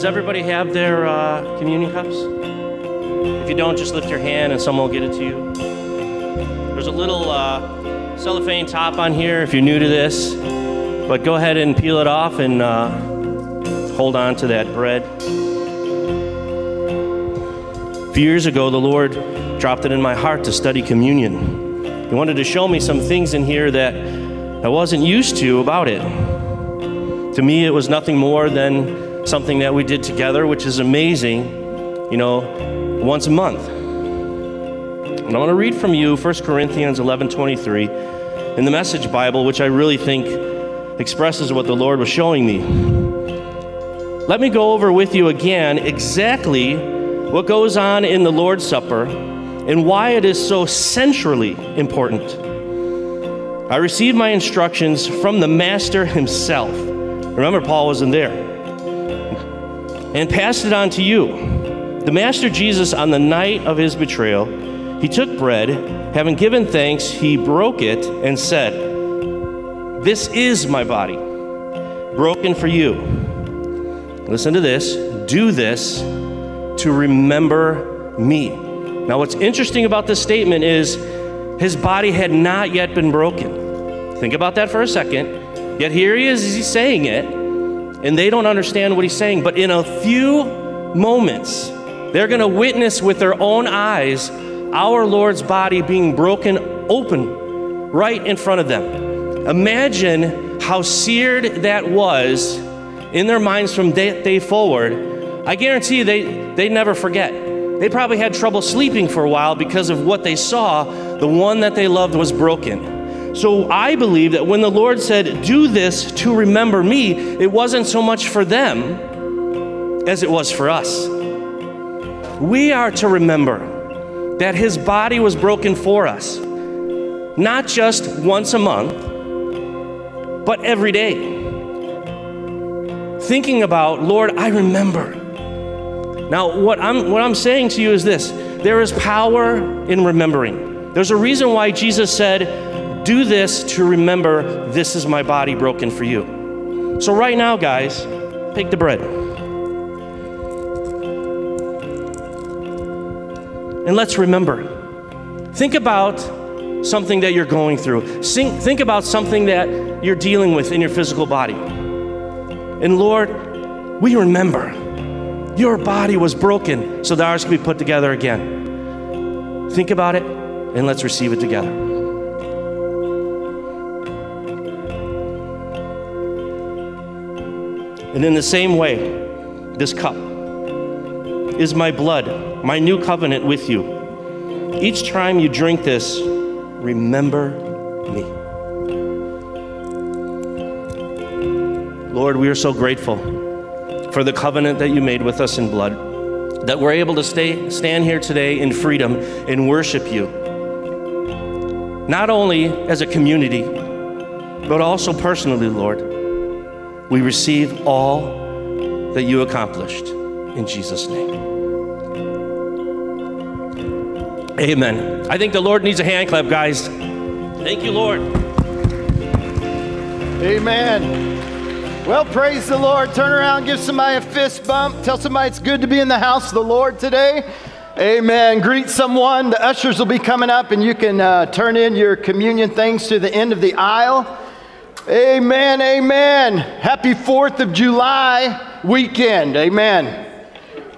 Does everybody have their uh, communion cups? If you don't, just lift your hand and someone will get it to you. There's a little uh, cellophane top on here if you're new to this, but go ahead and peel it off and uh, hold on to that bread. A few years ago, the Lord dropped it in my heart to study communion. He wanted to show me some things in here that I wasn't used to about it. To me, it was nothing more than something that we did together, which is amazing, you know, once a month. And I want to read from you 1 Corinthians 11 23 in the Message Bible, which I really think expresses what the Lord was showing me. Let me go over with you again exactly what goes on in the Lord's Supper and why it is so centrally important. I received my instructions from the Master himself. Remember, Paul wasn't there. And passed it on to you. The Master Jesus, on the night of his betrayal, he took bread, having given thanks, he broke it and said, This is my body, broken for you. Listen to this. Do this to remember me. Now, what's interesting about this statement is his body had not yet been broken. Think about that for a second. Yet here he is, as he's saying it, and they don't understand what he's saying. But in a few moments, they're going to witness with their own eyes our Lord's body being broken open right in front of them. Imagine how seared that was in their minds from that day forward I guarantee you they, they never forget. They probably had trouble sleeping for a while because of what they saw. The one that they loved was broken. So I believe that when the Lord said, Do this to remember me, it wasn't so much for them as it was for us. We are to remember that His body was broken for us, not just once a month, but every day. Thinking about, Lord, I remember. Now, what I'm, what I'm saying to you is this there is power in remembering. There's a reason why Jesus said, Do this to remember this is my body broken for you. So, right now, guys, take the bread. And let's remember. Think about something that you're going through. Think about something that you're dealing with in your physical body. And Lord, we remember your body was broken so that ours can be put together again. Think about it and let's receive it together. And in the same way, this cup is my blood, my new covenant with you. Each time you drink this, remember me. Lord, we are so grateful for the covenant that you made with us in blood, that we're able to stay, stand here today in freedom and worship you. Not only as a community, but also personally, Lord. We receive all that you accomplished in Jesus' name. Amen. I think the Lord needs a hand clap, guys. Thank you, Lord. Amen. Well, praise the Lord. Turn around, give somebody a fist bump. Tell somebody it's good to be in the house of the Lord today. Amen. Greet someone. The ushers will be coming up, and you can uh, turn in your communion things to the end of the aisle. Amen. Amen. Happy 4th of July weekend. Amen.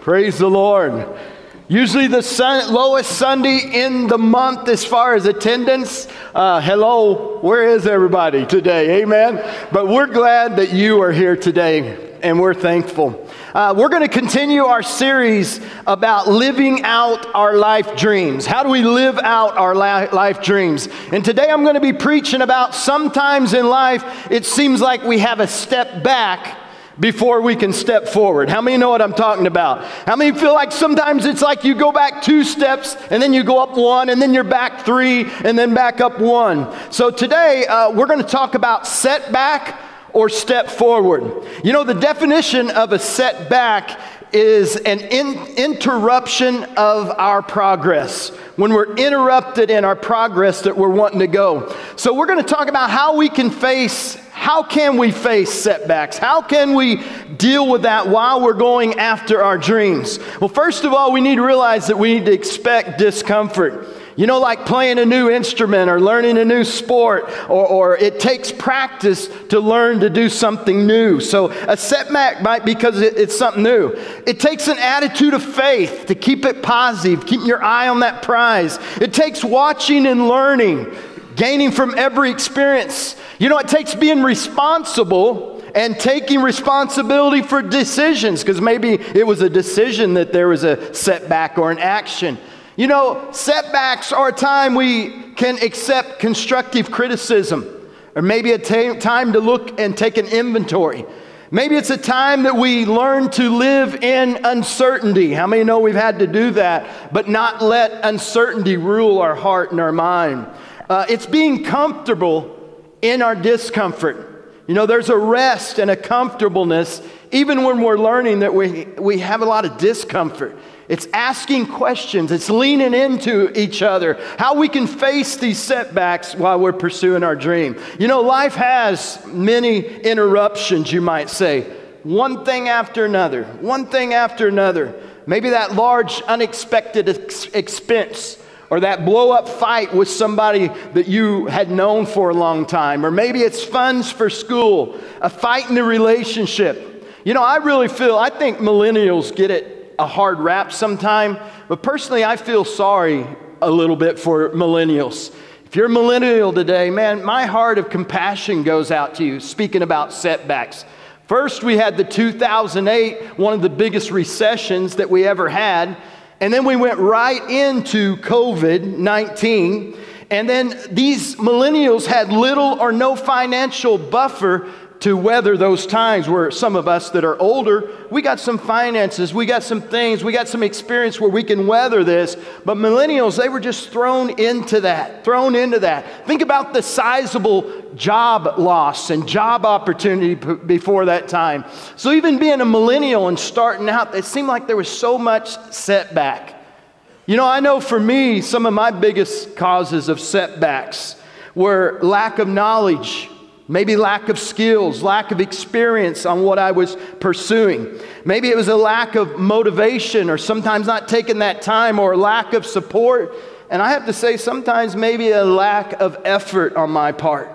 Praise the Lord. Usually the sun, lowest Sunday in the month as far as attendance. Uh, hello, where is everybody today? Amen. But we're glad that you are here today and we're thankful. Uh, we're going to continue our series about living out our life dreams. How do we live out our life dreams? And today I'm going to be preaching about sometimes in life it seems like we have a step back before we can step forward. How many know what I'm talking about? How many feel like sometimes it's like you go back two steps and then you go up one and then you're back three and then back up one? So today uh, we're going to talk about setback or step forward. You know, the definition of a setback is an in- interruption of our progress. When we're interrupted in our progress that we're wanting to go. So, we're going to talk about how we can face how can we face setbacks? How can we deal with that while we're going after our dreams? Well, first of all, we need to realize that we need to expect discomfort. You know, like playing a new instrument or learning a new sport, or, or, it takes practice to learn to do something new. So a setback might because it, it's something new. It takes an attitude of faith to keep it positive, keeping your eye on that prize. It takes watching and learning, gaining from every experience. You know, it takes being responsible and taking responsibility for decisions because maybe it was a decision that there was a setback or an action. You know, setbacks are a time we can accept constructive criticism, or maybe a t- time to look and take an inventory. Maybe it's a time that we learn to live in uncertainty. How many know we've had to do that, but not let uncertainty rule our heart and our mind? Uh, it's being comfortable in our discomfort. You know, there's a rest and a comfortableness, even when we're learning that we, we have a lot of discomfort. It's asking questions, it's leaning into each other, how we can face these setbacks while we're pursuing our dream. You know, life has many interruptions, you might say, one thing after another, one thing after another. Maybe that large, unexpected ex- expense or that blow up fight with somebody that you had known for a long time, or maybe it's funds for school, a fight in a relationship. You know, I really feel, I think millennials get it a hard rap sometime, but personally, I feel sorry a little bit for millennials. If you're a millennial today, man, my heart of compassion goes out to you, speaking about setbacks. First, we had the 2008, one of the biggest recessions that we ever had. And then we went right into COVID 19. And then these millennials had little or no financial buffer to weather those times where some of us that are older, we got some finances, we got some things, we got some experience where we can weather this. But millennials, they were just thrown into that, thrown into that. Think about the sizable job loss and job opportunity p- before that time. So even being a millennial and starting out, it seemed like there was so much setback. You know, I know for me, some of my biggest causes of setbacks were lack of knowledge Maybe lack of skills, lack of experience on what I was pursuing. Maybe it was a lack of motivation or sometimes not taking that time or lack of support. And I have to say, sometimes maybe a lack of effort on my part.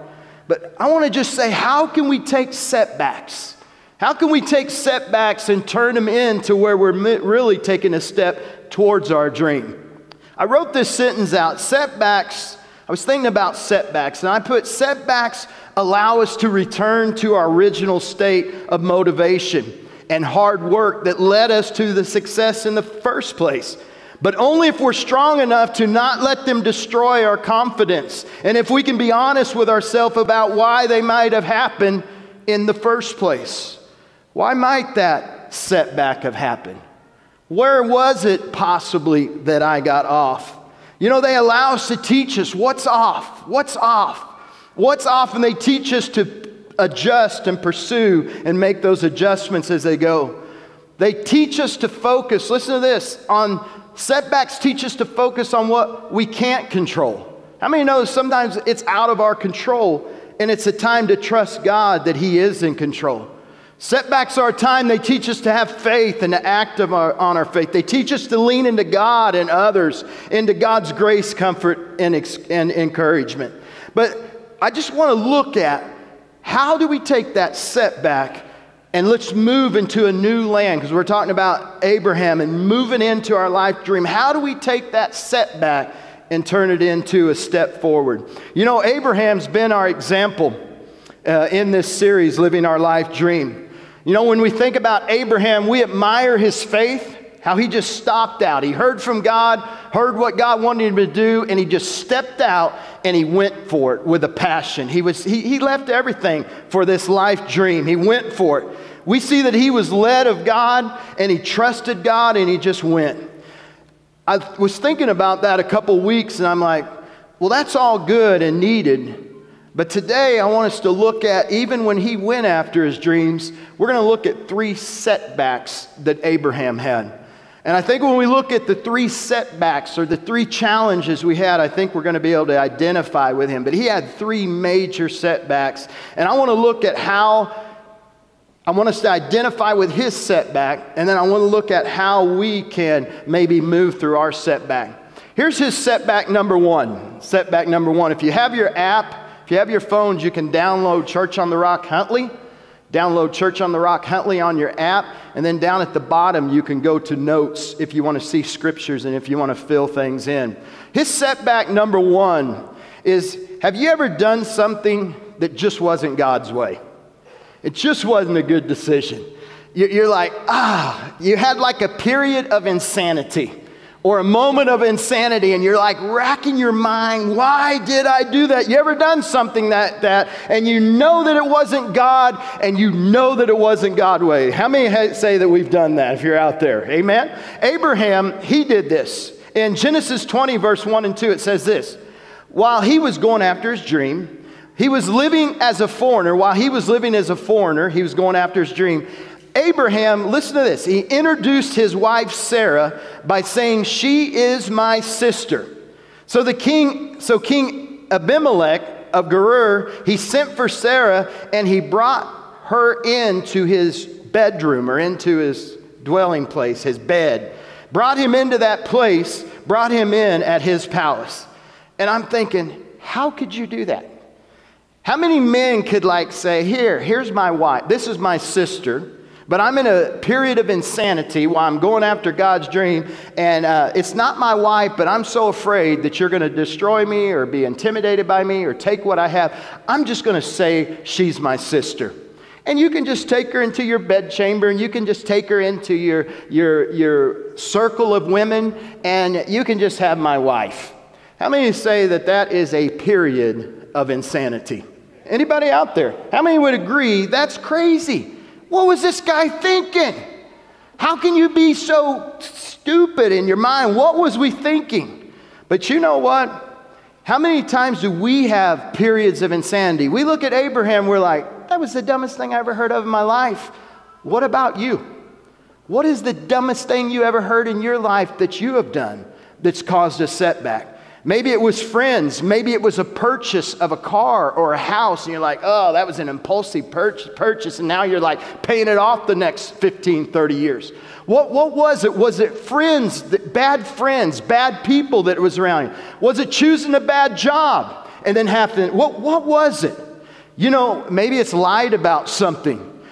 But I want to just say, how can we take setbacks? How can we take setbacks and turn them into where we're really taking a step towards our dream? I wrote this sentence out setbacks. I was thinking about setbacks, and I put setbacks allow us to return to our original state of motivation and hard work that led us to the success in the first place. But only if we're strong enough to not let them destroy our confidence. And if we can be honest with ourselves about why they might have happened in the first place. Why might that setback have happened? Where was it possibly that I got off? You know, they allow us to teach us what's off, what's off. What's often they teach us to adjust and pursue and make those adjustments as they go. They teach us to focus, listen to this, on setbacks teach us to focus on what we can't control. How many know sometimes it's out of our control and it's a time to trust God that He is in control? Setbacks are a time they teach us to have faith and to act our, on our faith. They teach us to lean into God and others, into God's grace, comfort, and, and encouragement. But I just want to look at how do we take that setback and let's move into a new land because we're talking about Abraham and moving into our life dream. How do we take that setback and turn it into a step forward? You know, Abraham's been our example uh, in this series, Living Our Life Dream. You know, when we think about Abraham, we admire his faith how he just stopped out. He heard from God, heard what God wanted him to do, and he just stepped out and he went for it with a passion. He, was, he, he left everything for this life dream. He went for it. We see that he was led of God and he trusted God and he just went. I was thinking about that a couple weeks and I'm like, well, that's all good and needed. But today, I want us to look at, even when he went after his dreams, we're going to look at three setbacks that Abraham had. And I think when we look at the three setbacks or the three challenges we had, I think we're going to be able to identify with him. But he had three major setbacks. And I want to look at how, I want us to identify with his setback, and then I want to look at how we can maybe move through our setback. Here's his setback number one. Setback number one. If you have your app, if you have your phones, you can download Church on the Rock Huntley. Download Church on the Rock Huntley on your app, and then down at the bottom, you can go to notes if you want to see scriptures and if you want to fill things in. His setback number one is Have you ever done something that just wasn't God's way? It just wasn't a good decision. You're like, ah, you had like a period of insanity or a moment of insanity and you're like racking your mind why did i do that? You ever done something that that and you know that it wasn't god and you know that it wasn't god way? How many say that we've done that if you're out there? Amen? Abraham he did this. In genesis 20 verse 1 and 2 it says this while he was going after his dream he was living as a foreigner. While he was living as a foreigner he was going after his dream Abraham, listen to this, he introduced his wife Sarah by saying, She is my sister. So the king, so King Abimelech of Gerar, he sent for Sarah and he brought her into his bedroom or into his dwelling place, his bed. Brought him into that place, brought him in at his palace. And I'm thinking, how could you do that? How many men could like say, Here, here's my wife, this is my sister. But I'm in a period of insanity while I'm going after God's dream, and uh, it's not my wife, but I'm so afraid that you're going to destroy me or be intimidated by me or take what I have. I'm just going to say she's my sister. And you can just take her into your bedchamber and you can just take her into your, your, your circle of women and you can just have my wife. How many say that that is a period of insanity? Anybody out there? How many would agree that's crazy? What was this guy thinking? How can you be so stupid in your mind? What was we thinking? But you know what? How many times do we have periods of insanity? We look at Abraham, we're like, that was the dumbest thing I ever heard of in my life. What about you? What is the dumbest thing you ever heard in your life that you have done that's caused a setback? Maybe it was friends. Maybe it was a purchase of a car or a house, and you're like, oh, that was an impulsive purchase, and now you're like paying it off the next 15, 30 years. What, what was it? Was it friends, bad friends, bad people that was around you? Was it choosing a bad job and then having, what, what was it? You know, maybe it's lied about something.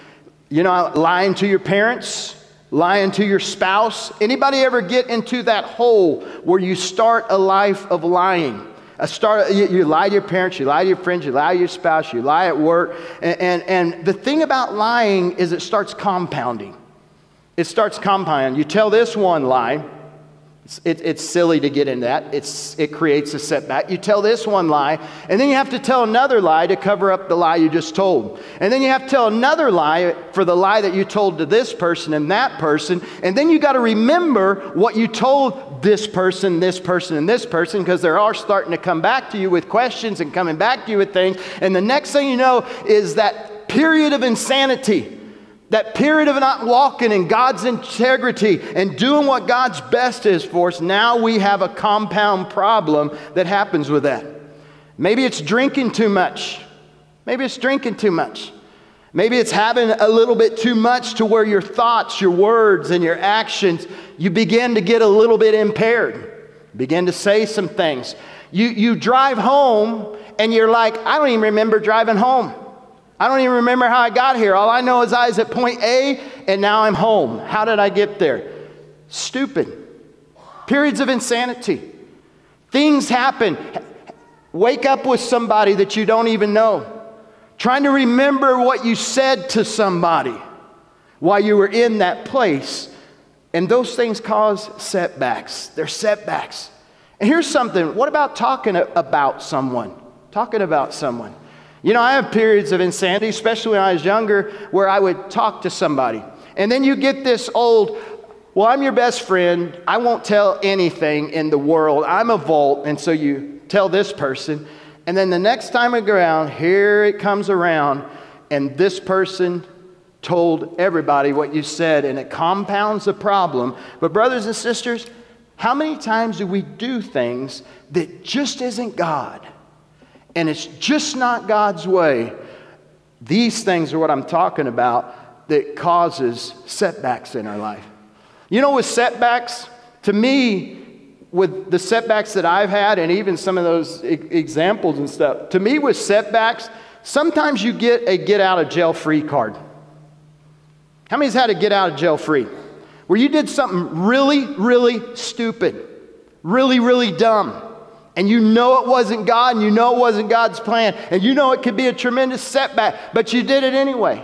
You know, lying to your parents, lying to your spouse? Anybody ever get into that hole where you start a life of lying? Start, you, you, lie to your parents you lie to your friends you lie to your spouse you lie at work and, and, and the thing about lying is it starts compounding. It starts compounding. You tell this one lie it, it's silly to get in that. It's, it creates a setback. You tell this one lie, and then you have to tell another lie to cover up the lie you just told. And then you have to tell another lie for the lie that you told to this person and that person. And then you got to remember what you told this person, this person, and this person, because they're all starting to come back to you with questions and coming back to you with things. And the next thing you know is that period of insanity that period of not walking in God's integrity and doing what God's best is for us, now we have a compound problem that happens with that. Maybe it's drinking too much. Maybe it's drinking too much. Maybe it's having a little bit too much to where your thoughts, your words, and your actions, you begin to get a little bit impaired. Begin to say some things. You, you drive home and you're like, I don't even remember driving home. I don't even remember how I got here. All I know is I was at point A and now I'm home. How did I get there? Stupid. Periods of insanity. Things happen. Wake up with somebody that you don't even know. Trying to remember what you said to somebody while you were in that place. And those things cause setbacks. They're setbacks. And here's something what about talking about someone? Talking about someone. You know, I have periods of insanity, especially when I was younger, where I would talk to somebody. And then you get this old, well, I'm your best friend. I won't tell anything in the world. I'm a vault. And so you tell this person. And then the next time around, here it comes around, and this person told everybody what you said, and it compounds the problem. But, brothers and sisters, how many times do we do things that just isn't God? And it's just not God's way. These things are what I'm talking about that causes setbacks in our life. You know, with setbacks, to me, with the setbacks that I've had, and even some of those e- examples and stuff, to me, with setbacks, sometimes you get a get out of jail free card. How many's had a get out of jail free? Where you did something really, really stupid, really, really dumb, and you know it wasn't God, and you know it wasn't God's plan, and you know it could be a tremendous setback, but you did it anyway.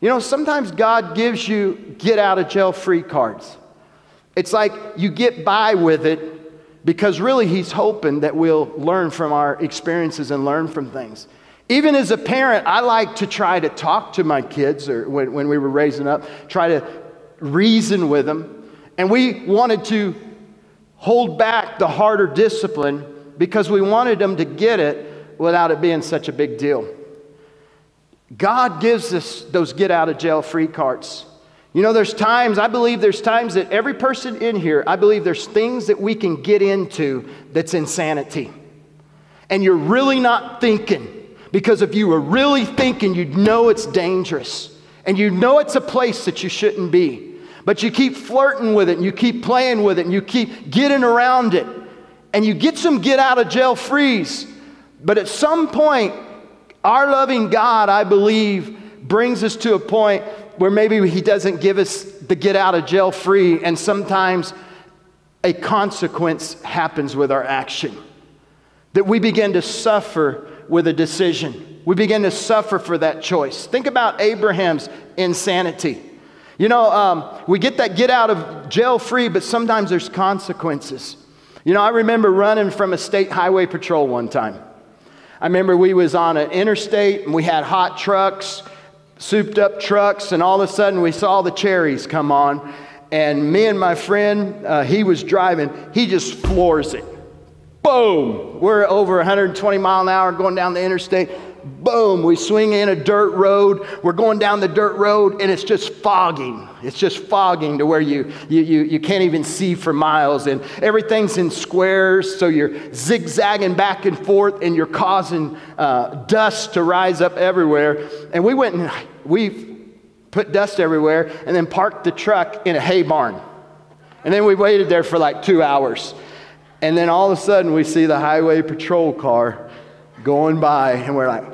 You know, sometimes God gives you get out of jail free cards. It's like you get by with it because really He's hoping that we'll learn from our experiences and learn from things. Even as a parent, I like to try to talk to my kids, or when, when we were raising up, try to reason with them. And we wanted to hold back the harder discipline because we wanted them to get it without it being such a big deal. God gives us those get out of jail free cards. You know, there's times, I believe there's times that every person in here, I believe there's things that we can get into that's insanity. And you're really not thinking. Because if you were really thinking, you'd know it's dangerous. And you know it's a place that you shouldn't be. But you keep flirting with it and you keep playing with it and you keep getting around it. And you get some get out of jail freeze. But at some point, our loving God, I believe, brings us to a point where maybe He doesn't give us the get out of jail free, and sometimes a consequence happens with our action. That we begin to suffer with a decision. We begin to suffer for that choice. Think about Abraham's insanity. You know, um, we get that get out of jail free, but sometimes there's consequences. You know, I remember running from a state highway patrol one time. I remember we was on an interstate and we had hot trucks, souped up trucks, and all of a sudden we saw the cherries come on. And me and my friend, uh, he was driving, he just floors it. Boom! We're over 120 mile an hour going down the interstate. Boom! We swing in a dirt road. We're going down the dirt road and it's just fogging. It's just fogging to where you, you, you, you can't even see for miles. And everything's in squares, so you're zigzagging back and forth and you're causing uh, dust to rise up everywhere. And we went and we put dust everywhere and then parked the truck in a hay barn. And then we waited there for like two hours. And then all of a sudden, we see the highway patrol car going by, and we're like,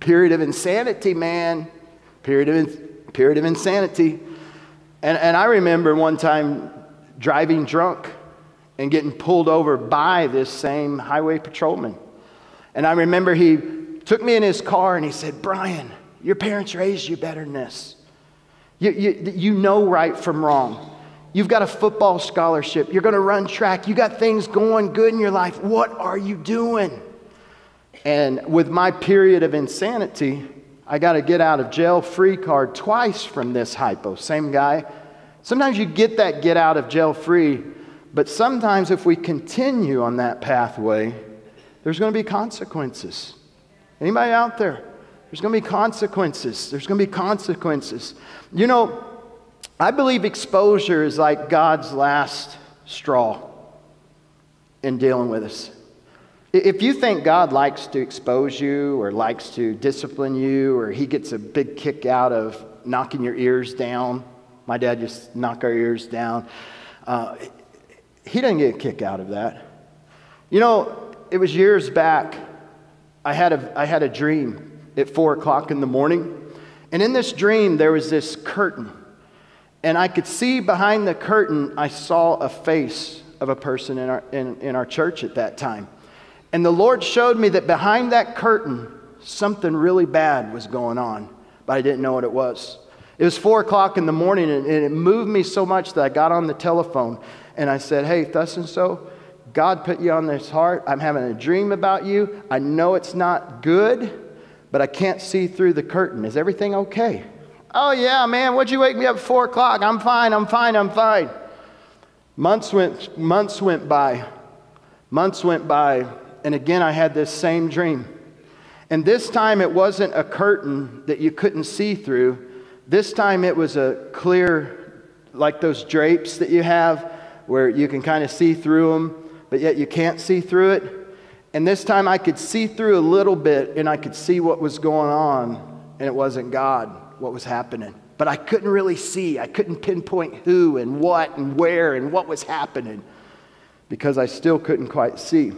period of insanity, man. Period of, period of insanity. And, and I remember one time driving drunk and getting pulled over by this same highway patrolman. And I remember he took me in his car and he said, Brian, your parents raised you better than this. You, you, you know right from wrong. You've got a football scholarship. You're going to run track. You got things going good in your life. What are you doing? And with my period of insanity, I got to get out of jail free card twice from this hypo. Same guy. Sometimes you get that get out of jail free, but sometimes if we continue on that pathway, there's going to be consequences. Anybody out there? There's going to be consequences. There's going to be consequences. You know, I believe exposure is like God's last straw in dealing with us. If you think God likes to expose you or likes to discipline you or he gets a big kick out of knocking your ears down, my dad just knocked our ears down. Uh, he doesn't get a kick out of that. You know, it was years back. I had a, I had a dream at four o'clock in the morning. And in this dream, there was this curtain and I could see behind the curtain, I saw a face of a person in our, in, in our church at that time. And the Lord showed me that behind that curtain, something really bad was going on, but I didn't know what it was. It was four o'clock in the morning, and it moved me so much that I got on the telephone and I said, Hey, thus and so, God put you on this heart. I'm having a dream about you. I know it's not good, but I can't see through the curtain. Is everything okay? Oh, yeah, man, what'd you wake me up at four o'clock? I'm fine, I'm fine, I'm fine. Months went, months went by. Months went by, and again I had this same dream. And this time it wasn't a curtain that you couldn't see through, This time it was a clear, like those drapes that you have where you can kind of see through them, but yet you can't see through it. And this time I could see through a little bit and I could see what was going on, and it wasn't God, what was happening. But I couldn't really see. I couldn't pinpoint who and what and where and what was happening because I still couldn't quite see.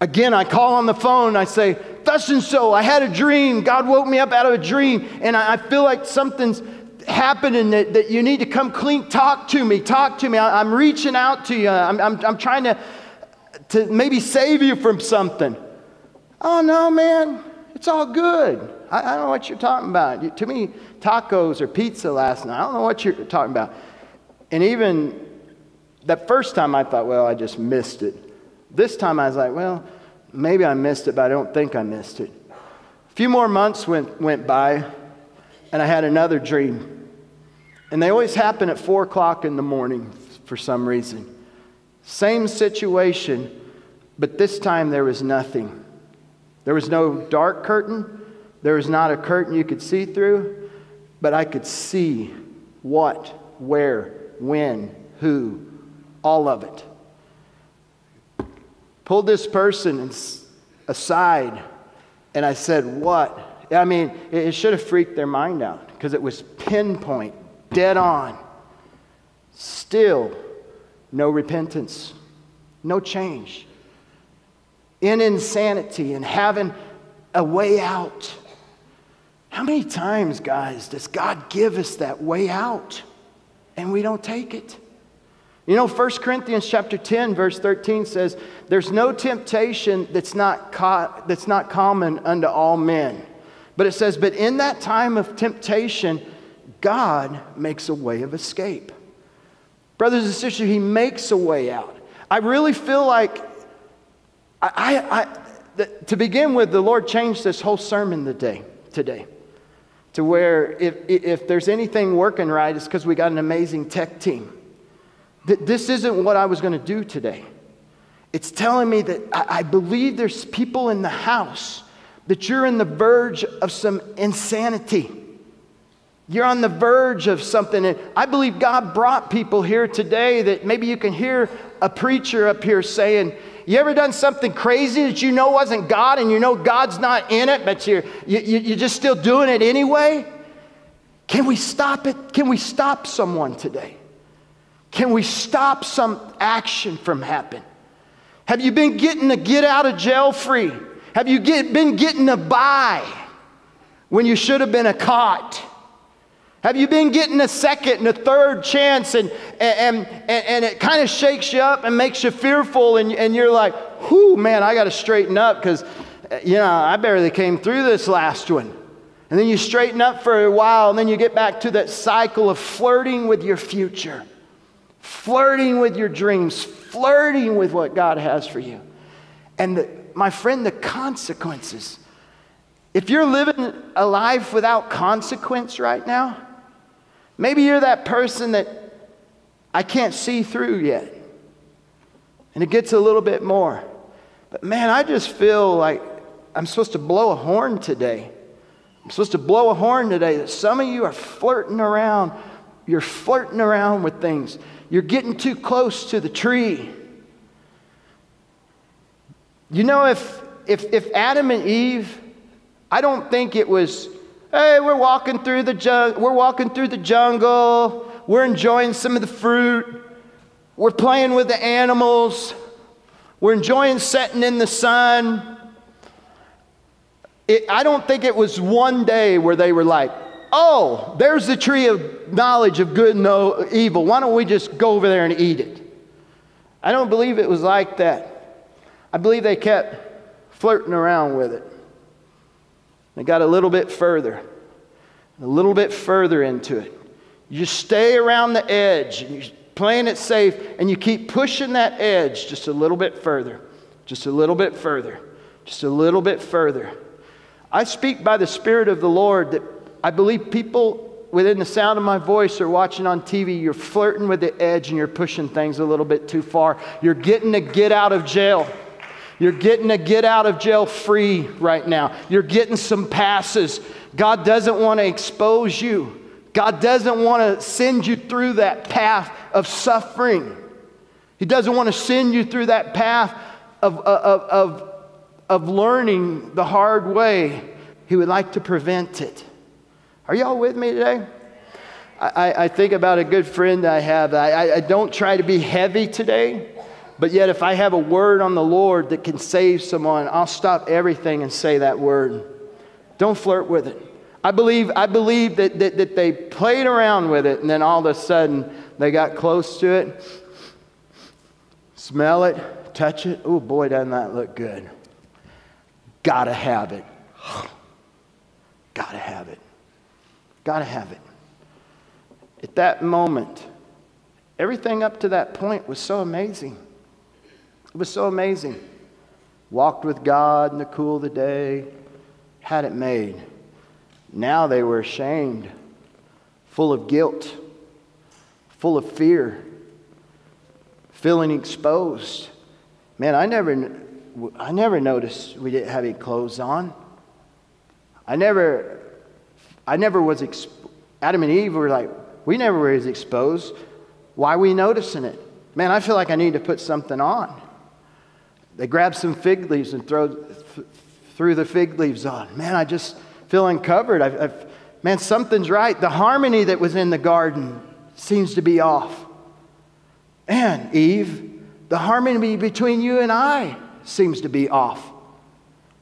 Again, I call on the phone. I say, Thus and so, I had a dream. God woke me up out of a dream, and I, I feel like something's happening that, that you need to come clean. Talk to me. Talk to me. I, am reaching out to you. I'm, I'm, I'm trying to, to maybe save you from something. Oh, no, man. It's all good. I, I don't know what you're talking about. You, to me, tacos or pizza last night. I don't know what you're talking about. And even that first time I thought, well, I just missed it. This time I was like, well, maybe I missed it, but I don't think I missed it. A few more months went, went by, and I had another dream. And they always happen at 4 o'clock in the morning for some reason. Same situation, but this time there was nothing. There was no dark curtain, there was not a curtain you could see through, but I could see what, where, when, who, all of it pulled this person aside and I said, What? I mean, it should have freaked their mind out because it was pinpoint, dead on. Still, no repentance, no change. In insanity and having a way out. How many times, guys, does God give us that way out and we don't take it? You know, 1 Corinthians chapter 10, verse 13 says, There's no temptation that's not, co- that's not common unto all men. But it says, But in that time of temptation, God makes a way of escape. Brothers and sisters, He makes a way out. I really feel like, I, I, I the, to begin with, the Lord changed this whole sermon today. today to where if, if there's anything working right, it's because we got an amazing tech team. This isn't what I was going to do today. It's telling me that I believe there's people in the house that you're in the verge of some insanity. You're on the verge of something. And I believe God brought people here today that maybe you can hear a preacher up here saying, You ever done something crazy that you know wasn't God and you know God's not in it, but you're, you, you're just still doing it anyway? Can we stop it? Can we stop someone today? Can we stop some action from happening? Have you been getting a get out of jail free? Have you get, been getting a buy when you should have been a caught? Have you been getting a second and a third chance and, and, and, and it kind of shakes you up and makes you fearful and, and you're like, whoo, man, I got to straighten up because, you know, I barely came through this last one. And then you straighten up for a while and then you get back to that cycle of flirting with your future flirting with your dreams, flirting with what God has for you. And the, my friend, the consequences. If you're living a life without consequence right now, maybe you're that person that I can't see through yet. And it gets a little bit more. But man, I just feel like I'm supposed to blow a horn today. I'm supposed to blow a horn today that some of you are flirting around. You're flirting around with things. You're getting too close to the tree. You know, if, if, if Adam and Eve, I don't think it was, hey, we're walking through the jung- we're walking through the jungle, we're enjoying some of the fruit, we're playing with the animals, we're enjoying sitting in the sun. It, I don't think it was one day where they were like, oh, there's the tree of knowledge of good and no, evil. Why don't we just go over there and eat it? I don't believe it was like that. I believe they kept flirting around with it. They got a little bit further, a little bit further into it. You stay around the edge and you're playing it safe and you keep pushing that edge just a little bit further, just a little bit further, just a little bit further. I speak by the Spirit of the Lord that I believe people within the sound of my voice are watching on TV. You're flirting with the edge and you're pushing things a little bit too far. You're getting to get out of jail. You're getting to get out of jail free right now. You're getting some passes. God doesn't want to expose you. God doesn't want to send you through that path of suffering. He doesn't want to send you through that path of, of, of, of learning the hard way. He would like to prevent it. Are y'all with me today? I, I think about a good friend I have. I, I don't try to be heavy today, but yet if I have a word on the Lord that can save someone, I'll stop everything and say that word. Don't flirt with it. I believe, I believe that, that, that they played around with it and then all of a sudden they got close to it. Smell it, touch it. Oh boy, doesn't that look good. Gotta have it. Gotta have it. Gotta have it. At that moment, everything up to that point was so amazing. It was so amazing. Walked with God in the cool of the day, had it made. Now they were ashamed, full of guilt, full of fear, feeling exposed. Man, I never, I never noticed we didn't have any clothes on. I never, I never was, exp- Adam and Eve were like, we never were exposed. Why are we noticing it? Man, I feel like I need to put something on. They grabbed some fig leaves and throw, th- threw the fig leaves on. Man, I just feel uncovered. I've, I've, man, something's right. The harmony that was in the garden seems to be off. And Eve, the harmony between you and I seems to be off.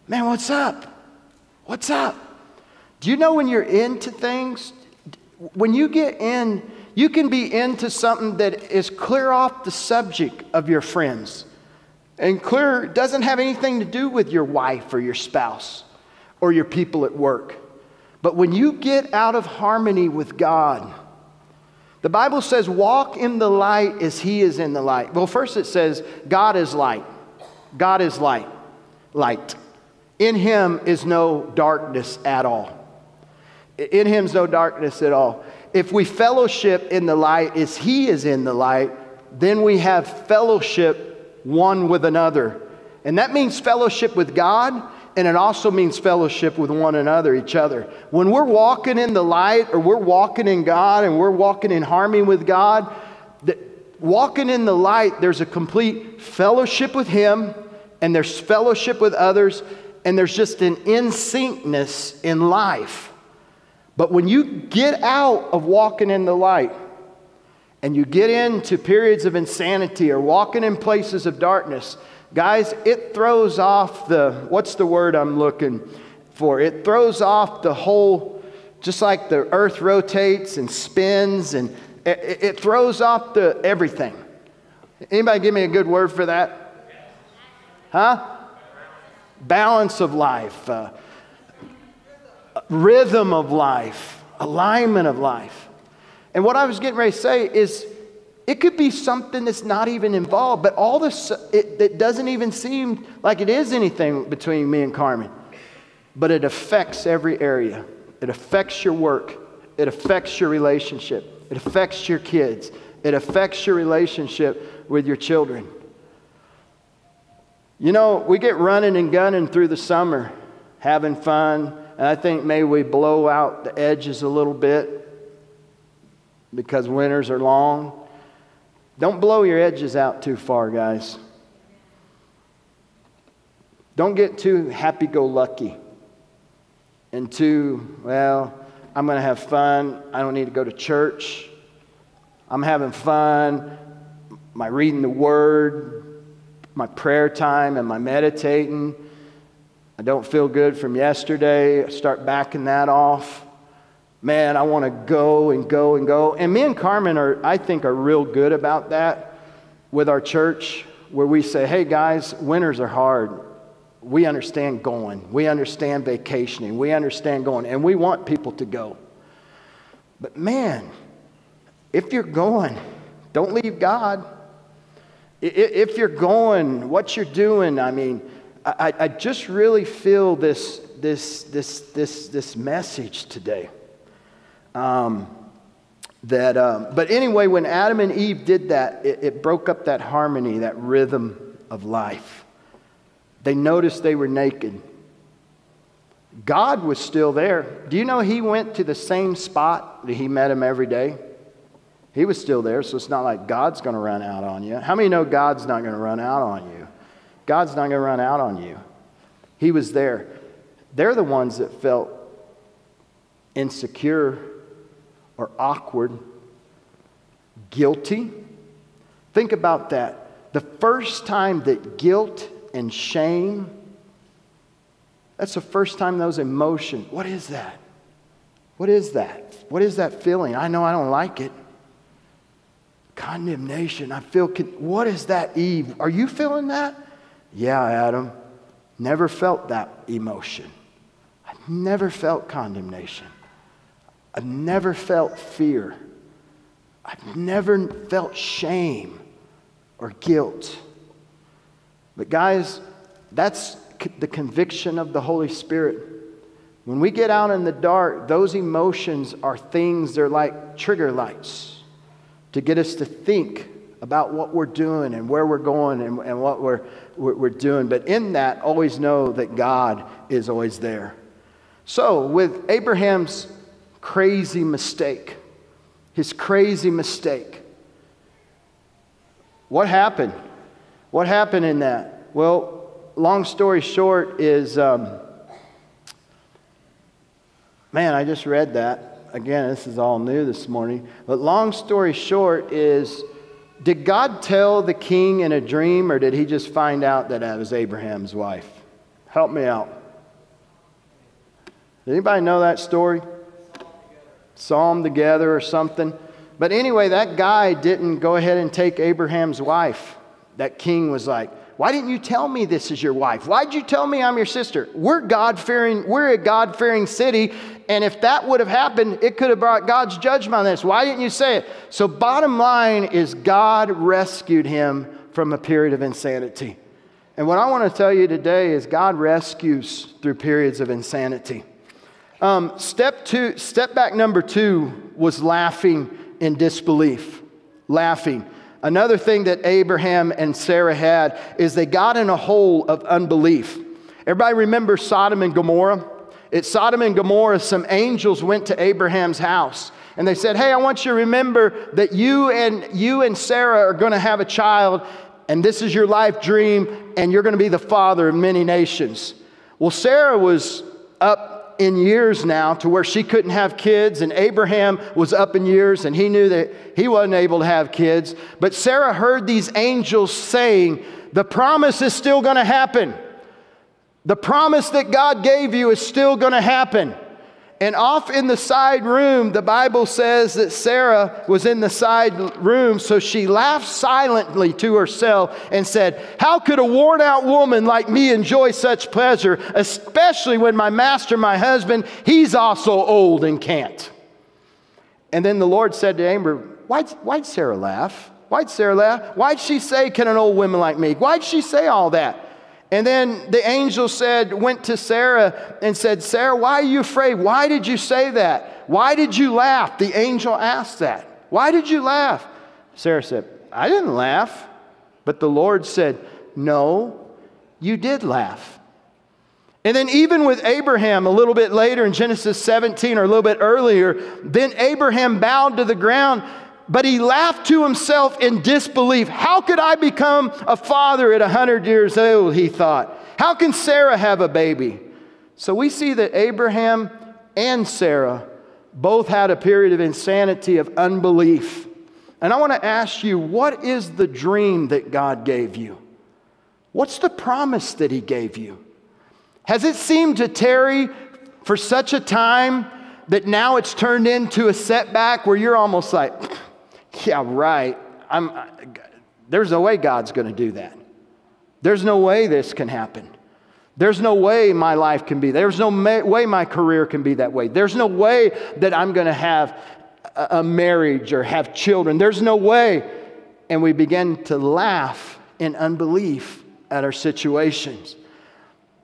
Man, what's up? What's up? Do you know when you're into things, when you get in, you can be into something that is clear off the subject of your friends and clear doesn't have anything to do with your wife or your spouse or your people at work. But when you get out of harmony with God, the Bible says, walk in the light as He is in the light. Well, first it says, God is light. God is light. Light. In Him is no darkness at all. In Him is no darkness at all. If we fellowship in the light as He is in the light, then we have fellowship one with another. And that means fellowship with God and it also means fellowship with one another, each other. When we're walking in the light or we're walking in God and we're walking in harmony with God, the, walking in the light, there's a complete fellowship with Him and there's fellowship with others and there's just an in syncness in life. But when you get out of walking in the light, and you get into periods of insanity or walking in places of darkness, Guys, it throws off the, what's the word I'm looking for? It throws off the whole, just like the earth rotates and spins, and it, it throws off the everything. Anybody give me a good word for that? Huh? Balance of life, uh, rhythm of life, alignment of life. And what I was getting ready to say is it could be something that's not even involved, but all this, it, it doesn't even seem like it is anything between me and Carmen. But it affects every area. It affects your work. It affects your relationship. It affects your kids. It affects your relationship with your children. You know, we get running and gunning through the summer, having fun, and I think maybe we blow out the edges a little bit because winters are long. Don't blow your edges out too far, guys. Don't get too happy go lucky and too, well, I'm going to have fun. I don't need to go to church. I'm having fun. My reading the word, my prayer time, and my meditating. I don't feel good from yesterday. Start backing that off man, I want to go and go and go. And me and Carmen are, I think, are real good about that with our church, where we say, hey guys, winters are hard. We understand going. We understand vacationing. We understand going. And we want people to go. But man, if you're going, don't leave God. If you're going, what you're doing, I mean, I, I just really feel this, this, this, this, this message today. Um, that, um, but anyway, when Adam and Eve did that, it, it broke up that harmony, that rhythm of life. They noticed they were naked. God was still there. Do you know he went to the same spot that he met him every day? He was still there, so it's not like God's going to run out on you. How many know God's not going to run out on you? God's not going to run out on you. He was there. They're the ones that felt insecure or awkward, guilty. Think about that. The first time that guilt and shame, that's the first time those emotions, what is that? What is that? What is that feeling? I know I don't like it. Condemnation. I feel, what is that, Eve? Are you feeling that? Yeah, Adam. Never felt that emotion. I've never felt condemnation. I've never felt fear. I've never felt shame or guilt. But, guys, that's the conviction of the Holy Spirit. When we get out in the dark, those emotions are things, they're like trigger lights to get us to think about what we're doing and where we're going and, and what we're, we're, doing. But in that, always know that God is always there. So, with Abraham's crazy mistake, his crazy mistake, what happened? What happened in that? Well, long story short is um, man, I just read that. Again, this is all new this morning. But long story short is did God tell the king in a dream, or did he just find out that it was Abraham's wife? Help me out. Did anybody know that story? Saw them together or something. But anyway, that guy didn't go ahead and take Abraham's wife. That king was like, Why didn't you tell me this is your wife? Why'd you tell me I'm your sister? We're God fearing, we're a God fearing city. And if that would have happened, it could have brought God's judgment on this. Why didn't you say it? So, bottom line is, God rescued him from a period of insanity. And what I want to tell you today is, God rescues through periods of insanity. Um, step two, step back number two was laughing in disbelief. Laughing. Another thing that Abraham and Sarah had is they got in a hole of unbelief. Everybody remember Sodom and Gomorrah? At Sodom and Gomorrah, some angels went to Abraham's house and they said, Hey, I want you to remember that you and you and Sarah are going to have a child, and this is your life dream, and you're going to be the father of many nations. Well, Sarah was up in years now to where she couldn't have kids, and Abraham was up in years and he knew that he wasn't able to have kids. But Sarah heard these angels saying, The promise is still going to happen. The promise that God gave you is still going to happen. And off in the side room, the Bible says that Sarah was in the side room, so she laughed silently to herself and said, How could a worn out woman like me enjoy such pleasure, especially when my master, my husband, he's also old and can't? And then the Lord said to Abraham, Why'd, why'd Sarah laugh? Why'd Sarah laugh? Why'd she say, Can an old woman like me? Why'd she say all that? And then the angel said, went to Sarah and said, Sarah, why are you afraid? Why did you say that? Why did you laugh? The angel asked that. Why did you laugh? Sarah said, I didn't laugh. But the Lord said, No, you did laugh. And then, even with Abraham, a little bit later in Genesis 17 or a little bit earlier, then Abraham bowed to the ground but he laughed to himself in disbelief. How could I become a father at 100 years old? He thought. How can Sarah have a baby? So we see that Abraham and Sarah both had a period of insanity, of unbelief. And I want to ask you, what is the dream that God gave you? What's the promise that He gave you? Has it seemed to tarry for such a time that now it's turned into a setback where you're almost like, yeah, right. I'm, there's no way God's going to do that. There's no way this can happen. There's no way my life can be. There's no way my career can be that way. There's no way that I'm going to have a marriage or have children. There's no way. And we begin to laugh in unbelief at our situations.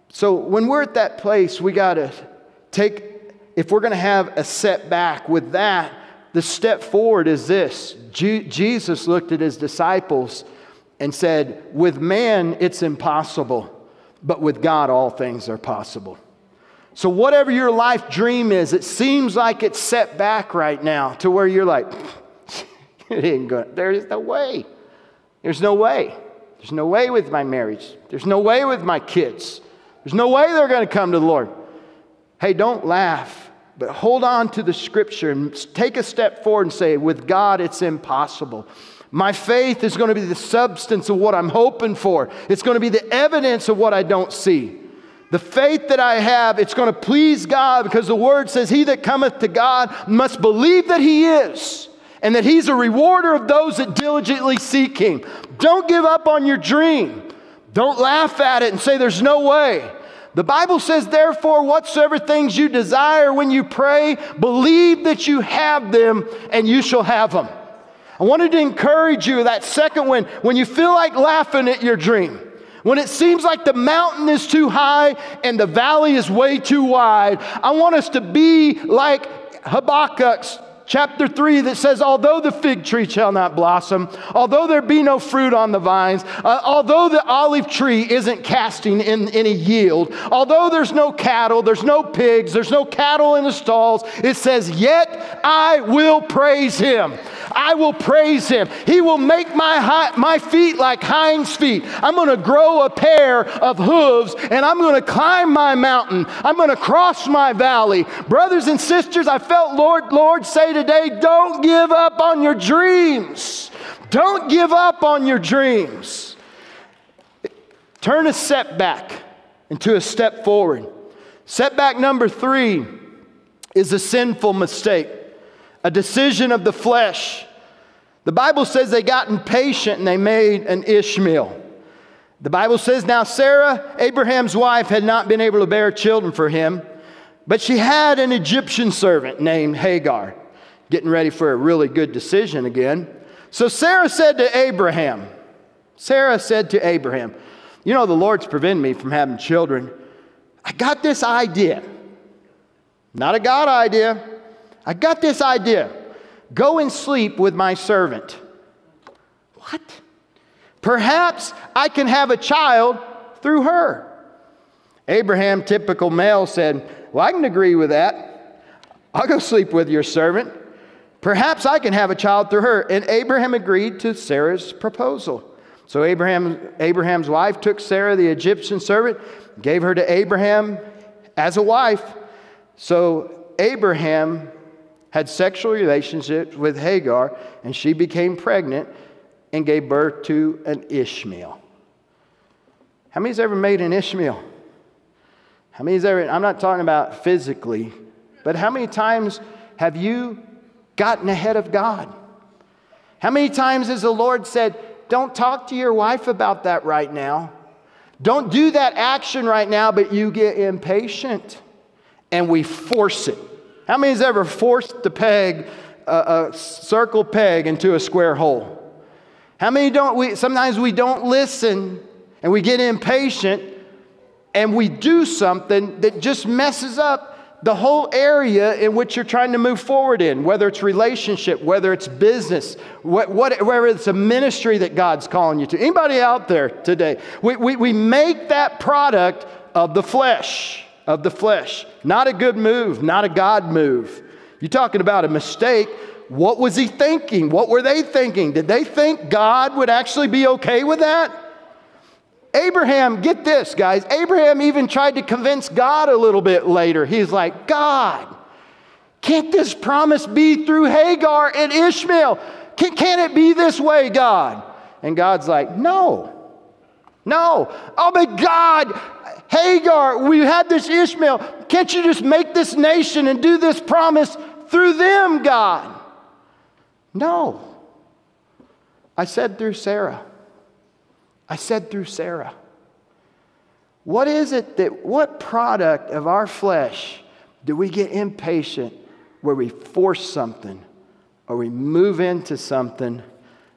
So when we're at that place, we got to take, if we're going to have a setback with that, the step forward is this Jesus looked at his disciples and said, With man, it's impossible, but with God, all things are possible. So, whatever your life dream is, it seems like it's set back right now to where you're like, it ain't going to, there's no way. There's no way. There's no way with my marriage. There's no way with my kids. There's no way they're going to come to the Lord. Hey, don't laugh, but hold on to the scripture and take a step forward and say, with God, it's impossible. My faith is going to be the substance of what I'm hoping for, it's going to be the evidence of what I don't see. The faith that I have, it's going to please God because the word says, He that cometh to God must believe that He is and that He's a rewarder of those that diligently seek Him. Don't give up on your dream. Don't laugh at it and say, There's no way. The Bible says, therefore, whatsoever things you desire when you pray, believe that you have them and you shall have them. I wanted to encourage you that second one, when you feel like laughing at your dream, when it seems like the mountain is too high and the valley is way too wide, I want us to be like Habakkuk's chapter 3 that says, Although the fig tree shall not blossom, although there be no fruit on the vines, uh, although the olive tree isn't casting in any yield, although there's no cattle, there's no pigs, there's no cattle in the stalls, it says, Yet I will praise him. I will praise him. He will make my, my feet like hinds feet. I'm going to grow a pair of hooves and I'm going to climb my mountain. I'm going to cross my valley. Brothers and sisters, I felt Lord, Lord say today, don't give up on your dreams. Don't give up on your dreams. Turn a setback into a step forward. Setback number three is a sinful mistake a decision of the flesh. The Bible says they got impatient and they made an Ishmael. The Bible says now Sarah, Abraham's wife, had not been able to bear children for him, but she had an Egyptian servant named Hagar, getting ready for a really good decision again. So Sarah said to Abraham, Sarah said to Abraham, You know, the Lord's prevented me from having children. I got this idea. Not a God idea, I got this idea. Go and sleep with my servant. What? Perhaps I can have a child through her. Abraham, typical male, said, Well, I can agree with that. I'll go sleep with your servant. Perhaps I can have a child through her. And Abraham agreed to Sarah's proposal. So Abraham, Abraham's wife took Sarah, the Egyptian servant, gave her to Abraham as a wife. So Abraham had sexual relationships with Hagar, and she became pregnant and gave birth to an Ishmael. How many's ever made an Ishmael? How many's ever, I'm not talking about physically, but how many times have you gotten ahead of God? How many times has the Lord said, Don't talk to your wife about that right now? Don't do that action right now, but you get impatient and we force it. How many has ever forced the peg, a, a circle peg, into a square hole? How many don't we, sometimes we don't listen and we get impatient and we do something that just messes up the whole area in which you're trying to move forward in, whether it's relationship, whether it's business, what, what, whether it's a ministry that God's calling you to. Anybody out there today? We, we, we make that product of the flesh of the flesh. Not a good move, not a God move. You're talking about a mistake. What was he thinking? What were they thinking? Did they think God would actually be okay with that? Abraham, get this, guys. Abraham even tried to convince God a little bit later. He's like, God, can't this promise be through Hagar and Ishmael? Can, can it be this way, God? And God's like, no. No. Oh, but God, Hagar, we had this Ishmael. Can't you just make this nation and do this promise through them, God? No. I said through Sarah. I said through Sarah. What is it that, what product of our flesh do we get impatient where we force something or we move into something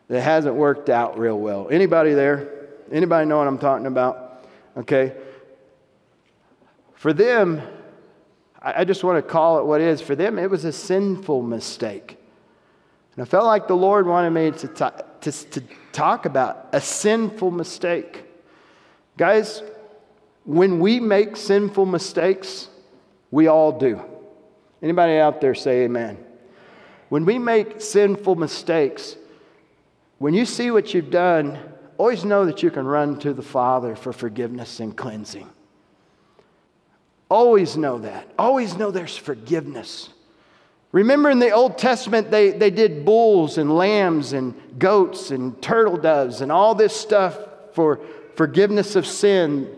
that hasn't worked out real well? Anybody there? Anybody know what I'm talking about? Okay. For them, I just want to call it what it is. For them, it was a sinful mistake. And I felt like the Lord wanted me to, to, to talk about a sinful mistake. Guys, when we make sinful mistakes, We all do. Anybody out there say amen? When we make sinful mistakes, when you see what you've done, always know that you can run to the Father for forgiveness and cleansing. Always know that. Always know there's forgiveness. Remember in the Old Testament, they, they did bulls and lambs and goats and turtle doves and all this stuff for forgiveness of sin.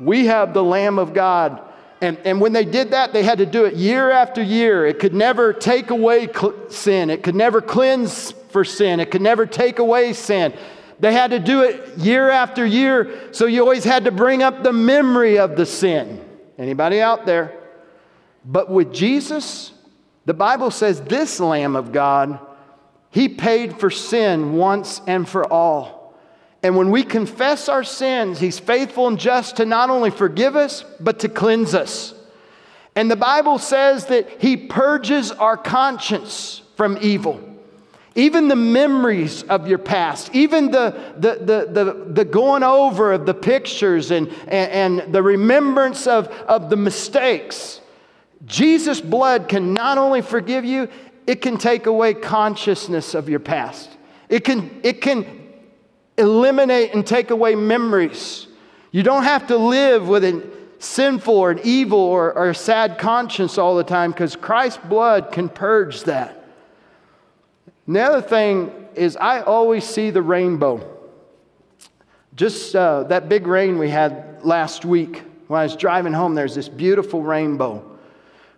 We have the Lamb of God. And, and when they did that, they had to do it year after year. It could never take away cl- sin, it could never cleanse for sin, it could never take away sin. They had to do it year after year, so you always had to bring up the memory of the sin. Anybody out there? But with Jesus, the Bible says this Lamb of God, he paid for sin once and for all. And when we confess our sins, he's faithful and just to not only forgive us, but to cleanse us. And the Bible says that he purges our conscience from evil. Even the memories of your past, even the, the, the, the, the going over of the pictures and, and, and the remembrance of, of the mistakes. Jesus' blood can not only forgive you, it can take away consciousness of your past. It can, it can eliminate and take away memories. You don't have to live with a sinful or an evil or, or a sad conscience all the time because Christ's blood can purge that. And the other thing is, I always see the rainbow. Just uh, that big rain we had last week, when I was driving home, there's this beautiful rainbow.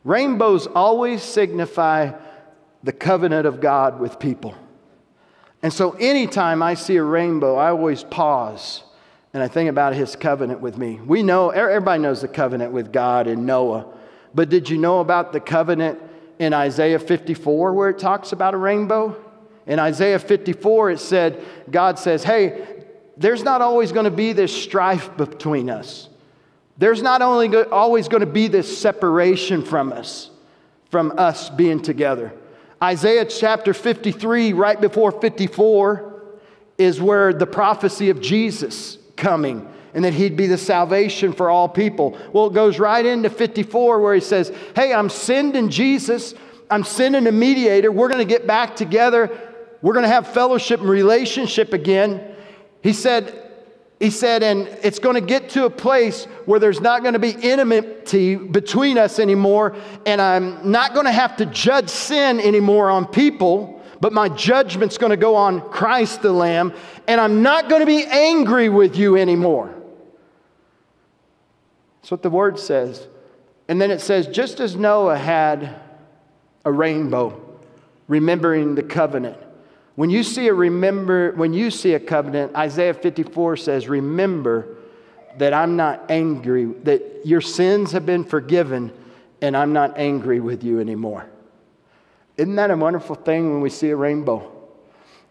Rainbows always signify the covenant of God with people. And so anytime I see a rainbow, I always pause and I think about his covenant with me. We know, er, everybody knows the covenant with God and Noah. But did you know about the covenant in Isaiah 54 where it talks about a rainbow? In Isaiah 54, it said, God says, hey, there's not always going to be this strife between us. There's not only go- always going to be this separation from us, from us being together. Isaiah chapter 53, right before 54, is where the prophecy of Jesus coming and that he'd be the salvation for all people. Well, it goes right into 54 where he says, Hey, I'm sending Jesus, I'm sending a mediator. We're going to get back together, we're going to have fellowship and relationship again. He said, he said, and it's going to get to a place where there's not going to be enmity between us anymore, and I'm not going to have to judge sin anymore on people, but my judgment's going to go on Christ the Lamb, and I'm not going to be angry with you anymore. That's what the word says. And then it says, just as Noah had a rainbow, remembering the covenant, when you see a remember, when you see a covenant, Isaiah 54 says, Remember that I'm not angry, that your sins have been forgiven, and I'm not angry with you anymore. Isn't that a wonderful thing when we see a rainbow?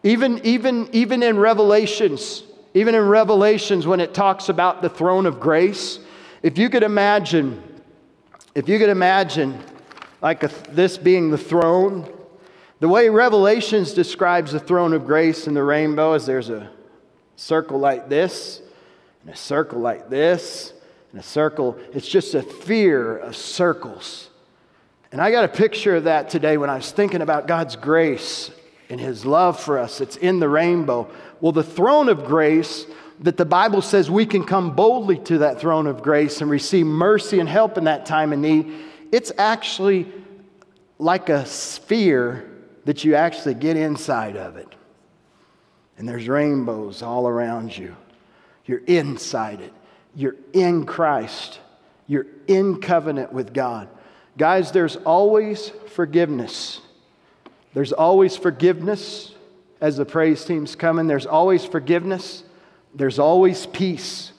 Even, even, even in Revelations, even in Revelations, when it talks about the throne of grace, if you could imagine, if you could imagine like a, this being the throne, the way Revelations describes the throne of grace and the rainbow is there's a circle like this, and a circle like this, and a circle. It's just a sphere of circles. And I got a picture of that today when I was thinking about God's grace and His love for us. It's in the rainbow. Well, the throne of grace that the Bible says we can come boldly to that throne of grace and receive mercy and help in that time of need, it's actually like a sphere that you actually get inside of it. And there's rainbows all around you. You're inside it. You're in Christ. You're in covenant with God. Guys, there's always forgiveness. There's always forgiveness as the praise team's coming. There's always forgiveness. There's always peace.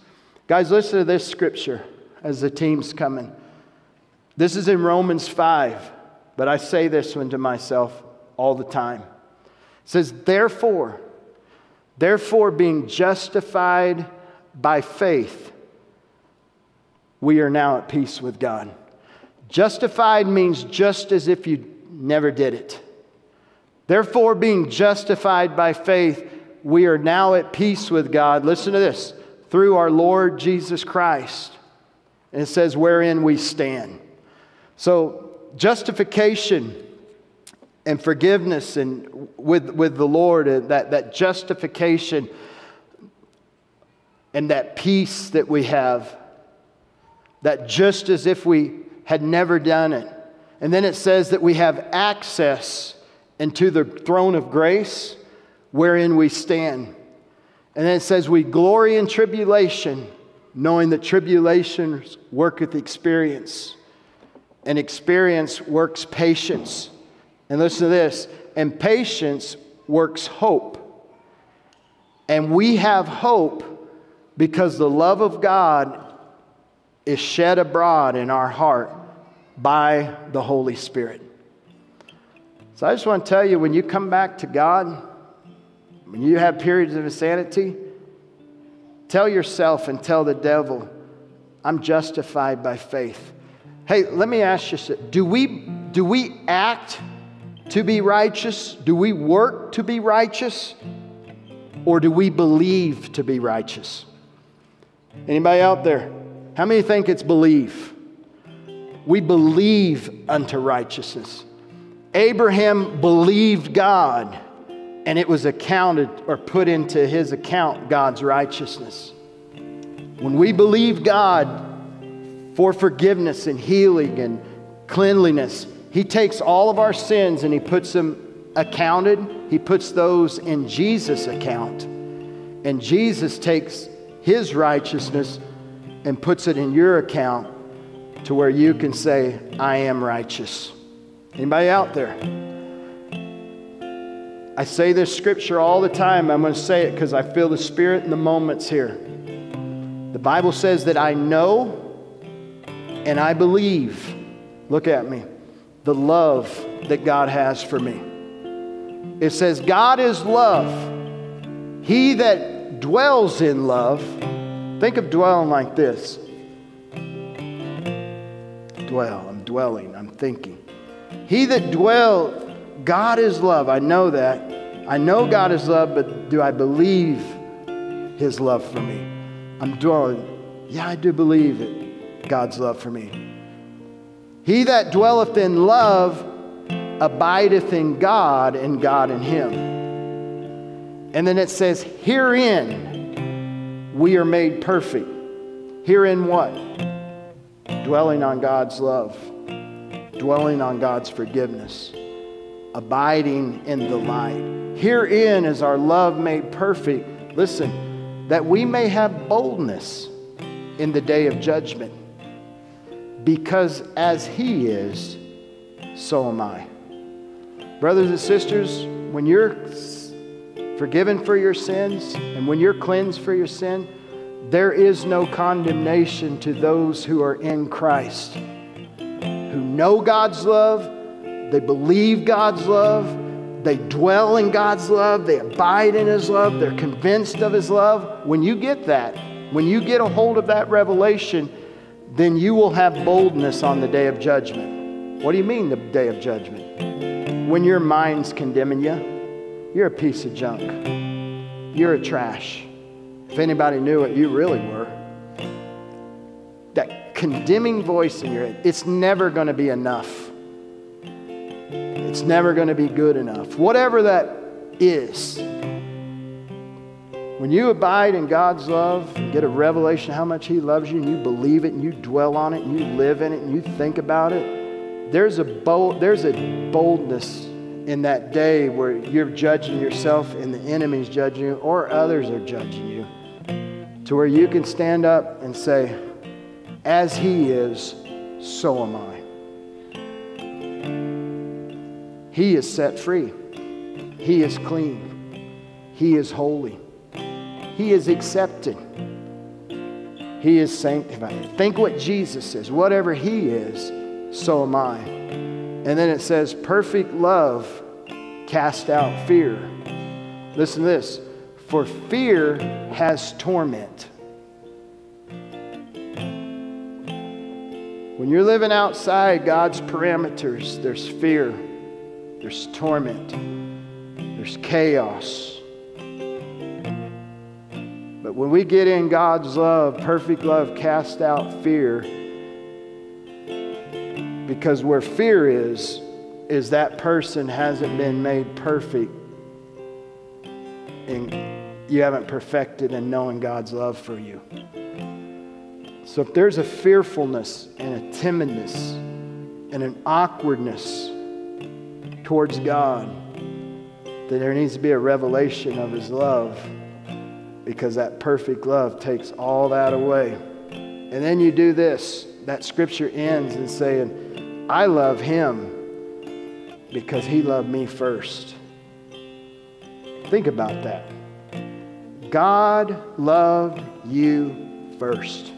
Guys, listen to this scripture as the team's coming. This is in Romans 5, but I say this one to myself all the time. It says, Therefore, therefore, being justified by faith, we are now at peace with God. Justified means just as if you never did it. Therefore, being justified by faith, we are now at peace with God. Listen to this through our Lord Jesus Christ. And it says, wherein we stand. So, justification and forgiveness and with, with the Lord, and that, that justification and that peace that we have, that just as if we had never done it. And then it says that we have access into the throne of grace wherein we stand. And then it says, We glory in tribulation, knowing that tribulation worketh experience, and experience works patience. And listen to this and patience works hope. And we have hope because the love of God is shed abroad in our heart by the Holy Spirit. So I just want to tell you when you come back to God, when you have periods of insanity, tell yourself and tell the devil, I'm justified by faith. Hey, let me ask you do we, do we act to be righteous? Do we work to be righteous? Or do we believe to be righteous? Anybody out there? How many think it's believe? We believe unto righteousness. Abraham believed God, and it was accounted or put into his account God's righteousness. When we believe God for forgiveness and healing and cleanliness, He takes all of our sins and He puts them accounted. He puts those in Jesus' account. And Jesus takes his righteousness and puts it in your account to where you can say, I am righteous. Anybody out there? I say this scripture all the time. I'm going to say it because I feel the Spirit in the moments here. The Bible says that I know and I believe, look at me, the love that God has for me. It says, God is love. He that dwells in love, think of dwelling like this dwell, I'm dwelling, I'm thinking. He that dwell, God is love. I know that. I know God is love, but do I believe his love for me? I'm dwelling. Yeah, I do believe it, God's love for me. He that dwelleth in love abideth in God, and God in him. And then it says, Herein we are made perfect. Herein what? Dwelling on God's love, dwelling on God's forgiveness, abiding in the light. Herein is our love made perfect. Listen, that we may have boldness in the day of judgment. Because as He is, so am I. Brothers and sisters, when you're forgiven for your sins, and when you're cleansed for your sin, there is no condemnation to those who are in Christ, who know God's love, they believe God's love, they dwell in God's love, they abide in His love, they're convinced of His love. When you get that, when you get a hold of that revelation, then you will have boldness on the day of judgment. What do you mean, the day of judgment? When your mind's condemning you you're a piece of junk. You're a trash. If anybody knew what you really were. That condemning voice in your head, it's never going to be enough. It's never going to be good enough. Whatever that is. When you abide in God's love and get a revelation how much He loves you and you believe it and you dwell on it and you live in it and you think about it, there's a, bold, there's a boldness in that day where you're judging yourself and the enemy's judging you or others are judging you, to where you can stand up and say, As he is, so am I. He is set free, he is clean, he is holy, he is accepted. He is sanctified. Think what Jesus says. Whatever He is, so am I. And then it says, perfect love cast out fear. Listen to this for fear has torment. When you're living outside God's parameters, there's fear, there's torment, there's chaos. When we get in God's love, perfect love casts out fear, Because where fear is, is that person hasn't been made perfect. And you haven't perfected in knowing God's love for you. So if there's a fearfulness and a timidness and an awkwardness towards God, then there needs to be a revelation of His love because that perfect love takes all that away. And then you do this that scripture ends in saying, I love Him because He loved me first. Think about that. God loved you first.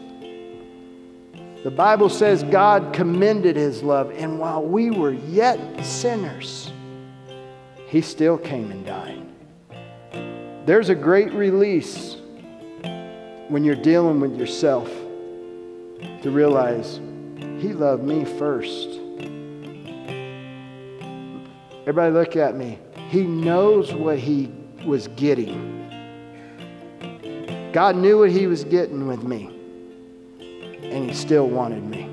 The Bible says God commended his love, and while we were yet sinners, he still came and died. There's a great release when you're dealing with yourself to realize he loved me first. Everybody, look at me. He knows what he was getting. God knew what he was getting with me and he still wanted me.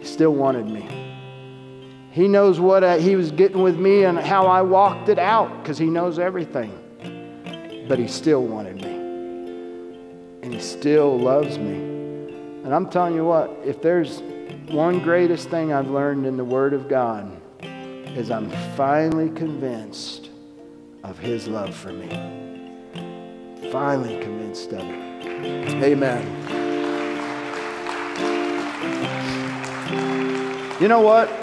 He still wanted me. He knows what uh, he was getting with me and how I walked it out because he knows everything. But he still wanted me. And he still loves me. And I'm telling you what, if there's one greatest thing I've learned in the Word of God, is I'm finally convinced of his love for me. Finally convinced of it. Amen. You know what?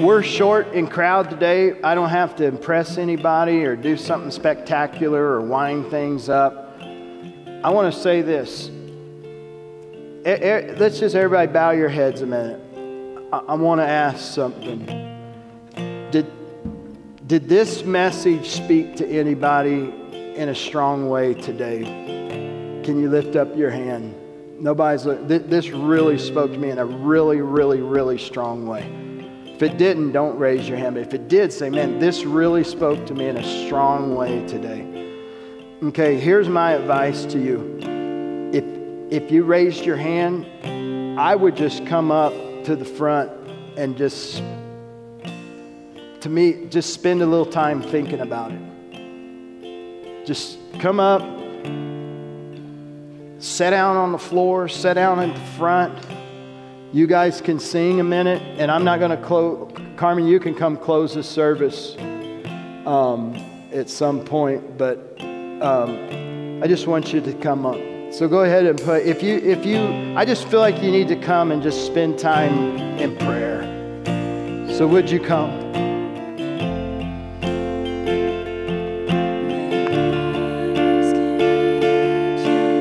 We're short in crowd today. I don't have to impress anybody or do something spectacular or wind things up. I want to say this. Let's just everybody bow your heads a minute. I want to ask something. Did, did this message speak to anybody in a strong way today? Can you lift up your hand? Nobody's, this really spoke to me in a really, really, really strong way. If it didn't, don't raise your hand. But if it did, say, man, this really spoke to me in a strong way today. Okay, here's my advice to you. If, if you raised your hand, I would just come up to the front and just, to me, just spend a little time thinking about it. Just come up, sit down on the floor, sit down in the front. You guys can sing a minute, and I'm not going to close. Carmen, you can come close the service um, at some point, but um, I just want you to come up. So go ahead and put. If you, if you, I just feel like you need to come and just spend time in prayer. So would you come?